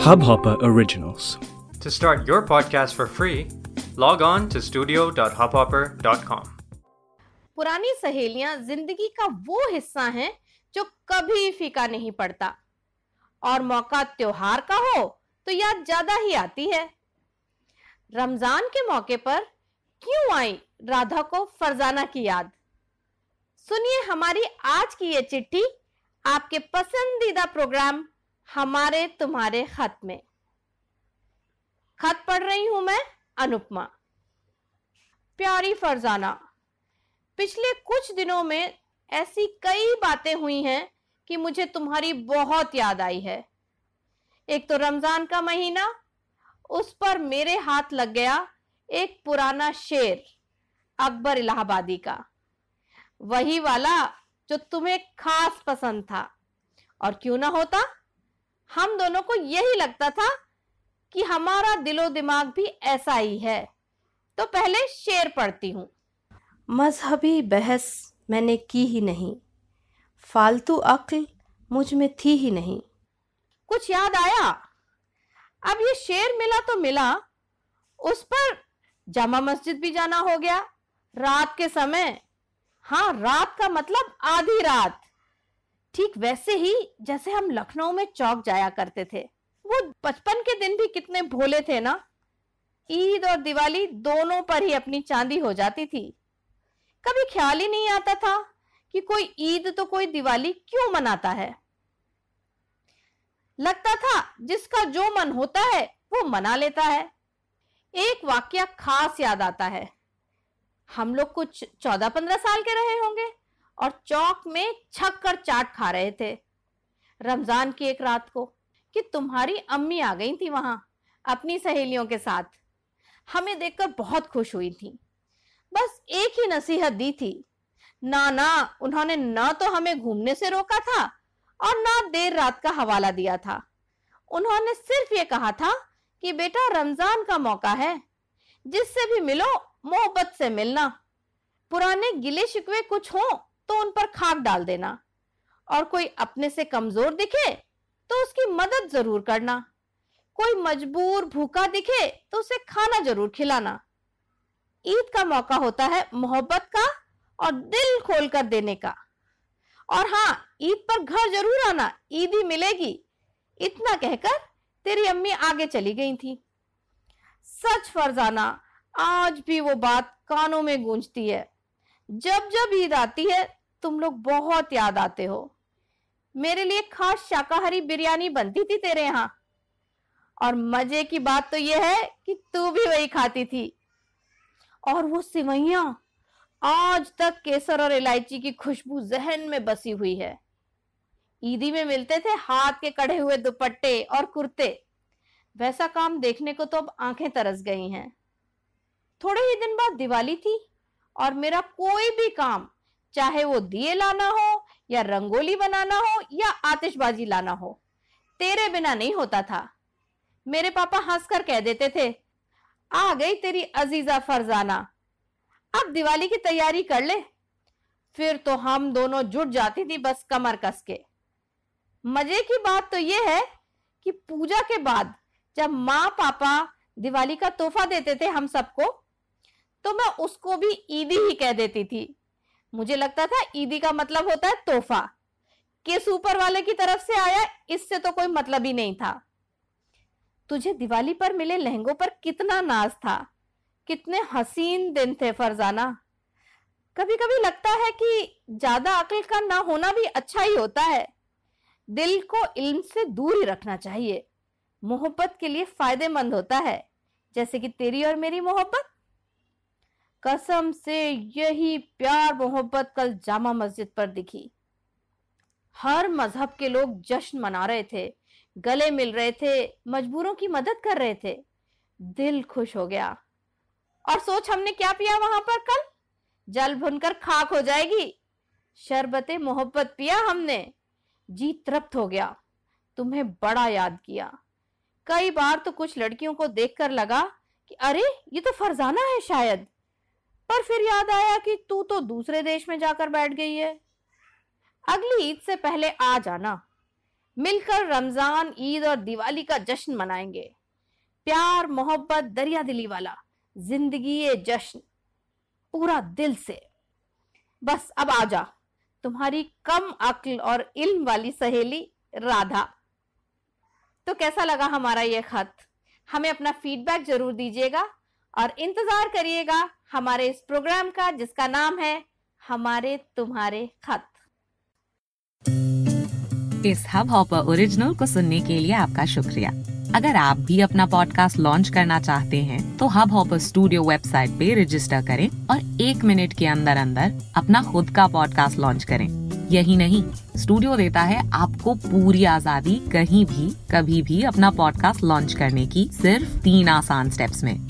Hubhopper Originals. To start your podcast for free, log on to studio.hubhopper.com. पुरानी सहेलियाँ ज़िंदगी का वो हिस्सा हैं जो कभी फीका नहीं पड़ता और मौका त्योहार का हो तो याद ज़्यादा ही आती है रमज़ान के मौके पर क्यों आई राधा को फरजाना की याद सुनिए हमारी आज की ये चिट्ठी आपके पसंदीदा प्रोग्राम हमारे तुम्हारे खत में। खत पढ़ रही हूँ मैं, अनुपमा। प्यारी फरजाना, पिछले कुछ दिनों में ऐसी कई बातें हुई हैं कि मुझे तुम्हारी बहुत याद आई है। एक तो रमज़ान का महीना, उस पर मेरे हाथ लग गया एक पुराना शेर, अकबर इलाहाबादी का। वही वाला जो तुम्हें खास पसंद था, और क्यों ना होता? हम दोनों को यही लगता था कि हमारा दिलो दिमाग भी ऐसा ही है। तो पहले शेर पढ़ती हूँ। मजहबी बहस मैंने की ही नहीं। फालतू अक्ल मुझमें थी ही नहीं। कुछ याद आया? अब ये शेर मिला तो मिला। उस पर जामा मस्जिद भी जाना हो गया। रात के समय। हाँ रात का मतलब आधी रात। ठीक वैसे ही जैसे हम लखनऊ में चौक जाया करते थे। वो बचपन के दिन भी कितने भोले थे ना? ईद और दिवाली दोनों पर ही अपनी चांदी हो जाती थी। कभी ख्याल ही नहीं आता था कि कोई ईद तो कोई दिवाली क्यों मनाता है। लगता था जिसका जो मन होता है वो मना लेता है। एक वाक्य खास याद आता है। हम लोग कुछ चौदह पंद्रह साल के रहे होंगे। और चौक में छक कर चाट खा रहे थे। रमज़ान की एक रात को कि तुम्हारी अम्मी आ गई थी वहाँ अपनी सहेलियों के साथ। हमें देखकर बहुत खुश हुई थी। बस एक ही नसीहत दी थी। ना ना, उन्होंने ना तो हमें घूमने से रोका था और ना देर रात का हवाला दिया था। उन्होंने सिर्फ़ ये कहा था कि बेटा रमज़ान का मौका है। जिससे भी मिलो, मोहब्बत से मिलना। पुराने गिले शिकवे कुछ हो तो उन पर खाक डाल देना। और कोई अपने से कमज़ोर दिखे तो उसकी मदद ज़रूर करना। कोई मजबूर भूखा दिखे तो उसे खाना ज़रूर खिलाना। ईद का मौका होता है मोहब्बत का और दिल खोल कर देने का। और हाँ ईद पर घर ज़रूर आना, ईद ही मिलेगी। इतना कहकर तेरी अम्मी आगे चली गई थी। सच फरजाना, आज भी वो बात कानों में गूंजती है। जब जब ईद आती है तुम लोग बहुत याद आते हो। मेरे लिए खास शाकाहारी बिरयानी बनती थी तेरे यहाँ। और मज़े की बात तो यह है कि तू भी वही खाती थी। और वो सिवैया आज तक केसर और इलायची की खुशबू जहन में बसी हुई है। ईदी में मिलते थे हाथ के कढ़े हुए दुपट्टे और कुर्ते। वैसा काम देखने को तो अब आँखें तरस गई हैं। थोड़े ही दिन बाद दिवाली थी और मेरा कोई भी काम चाहे वो दिए लाना हो या रंगोली बनाना हो या आतिशबाजी लाना हो, तेरे बिना नहीं होता था। मेरे पापा हंसकर कह देते थे, आ गई तेरी अजीजा फरजाना, अब दिवाली की तैयारी कर ले। फिर तो हम दोनों जुट जाती थी बस कमर कस के। मज़े की बात तो यह है कि पूजा के बाद जब माँ पापा दिवाली का तोहफा देते थे हम सबको तो मैं उसको भी ईदी ही कह देती थी। मुझे लगता था ईदी का मतलब होता है तोहफा। किस ऊपर वाले की तरफ़ से आया, इससे तो कोई मतलब ही नहीं था। तुझे दिवाली पर मिले लहंगों पर कितना नाज था। कितने हसीन दिन थे फरजाना। कभी कभी लगता है कि ज़्यादा अकल का ना होना भी अच्छा ही होता है। दिल को इल्म से दूर ही रखना चाहिए। मोहब्बत के लिए फ़ायदेमंद होता है। जैसे कि तेरी और मेरी मोहब्बत। कसम से यही प्यार मोहब्बत कल जामा मस्जिद पर दिखी। हर मज़हब के लोग जश्न मना रहे थे, गले मिल रहे थे, मजबूरों की मदद कर रहे थे। दिल खुश हो गया। और सोच हमने क्या पिया वहाँ पर कल? जल भुनकर खाक हो जाएगी। शरबत, मोहब्बत पिया हमने। जी तृप्त हो गया। तुम्हें बड़ा याद किया। कई बार तो कुछ लड़कियों को देखकर लगा कि अरे, ये तो फरजाना है शायद। पर फिर याद आया कि तू तो दूसरे देश में जाकर बैठ गई है। अगली ईद से पहले आ जाना। मिलकर रमज़ान, ईद और दिवाली का जश्न मनाएँगे। प्यार, मोहब्बत दरिया दिली वाला, ज़िंदगी जश्न। पूरा दिल से। बस अब आ जा। तुम्हारी कम अक्ल और इल्म वाली सहेली राधा। तो कैसा लगा हमारा ये खत? हमें अपना फीडबैक ज़रूर दीजिएगा और इंतज़ार करिएगा हमारे इस प्रोग्राम का, जिसका नाम है हमारे तुम्हारे खत। इस हब हॉपर ओरिजिनल को सुनने के लिए आपका शुक्रिया। अगर आप भी अपना पॉडकास्ट लॉन्च करना चाहते हैं तो हब हॉपर स्टूडियो वेबसाइट पे रजिस्टर करें और एक मिनट के अंदर अंदर अपना खुद का पॉडकास्ट लॉन्च करें। यही नहीं स्टूडियो देता है आपको पूरी आज़ादी कहीं भी, कभी भी अपना पॉडकास्ट लॉन्च करने की सिर्फ़ तीन आसान स्टेप्स में।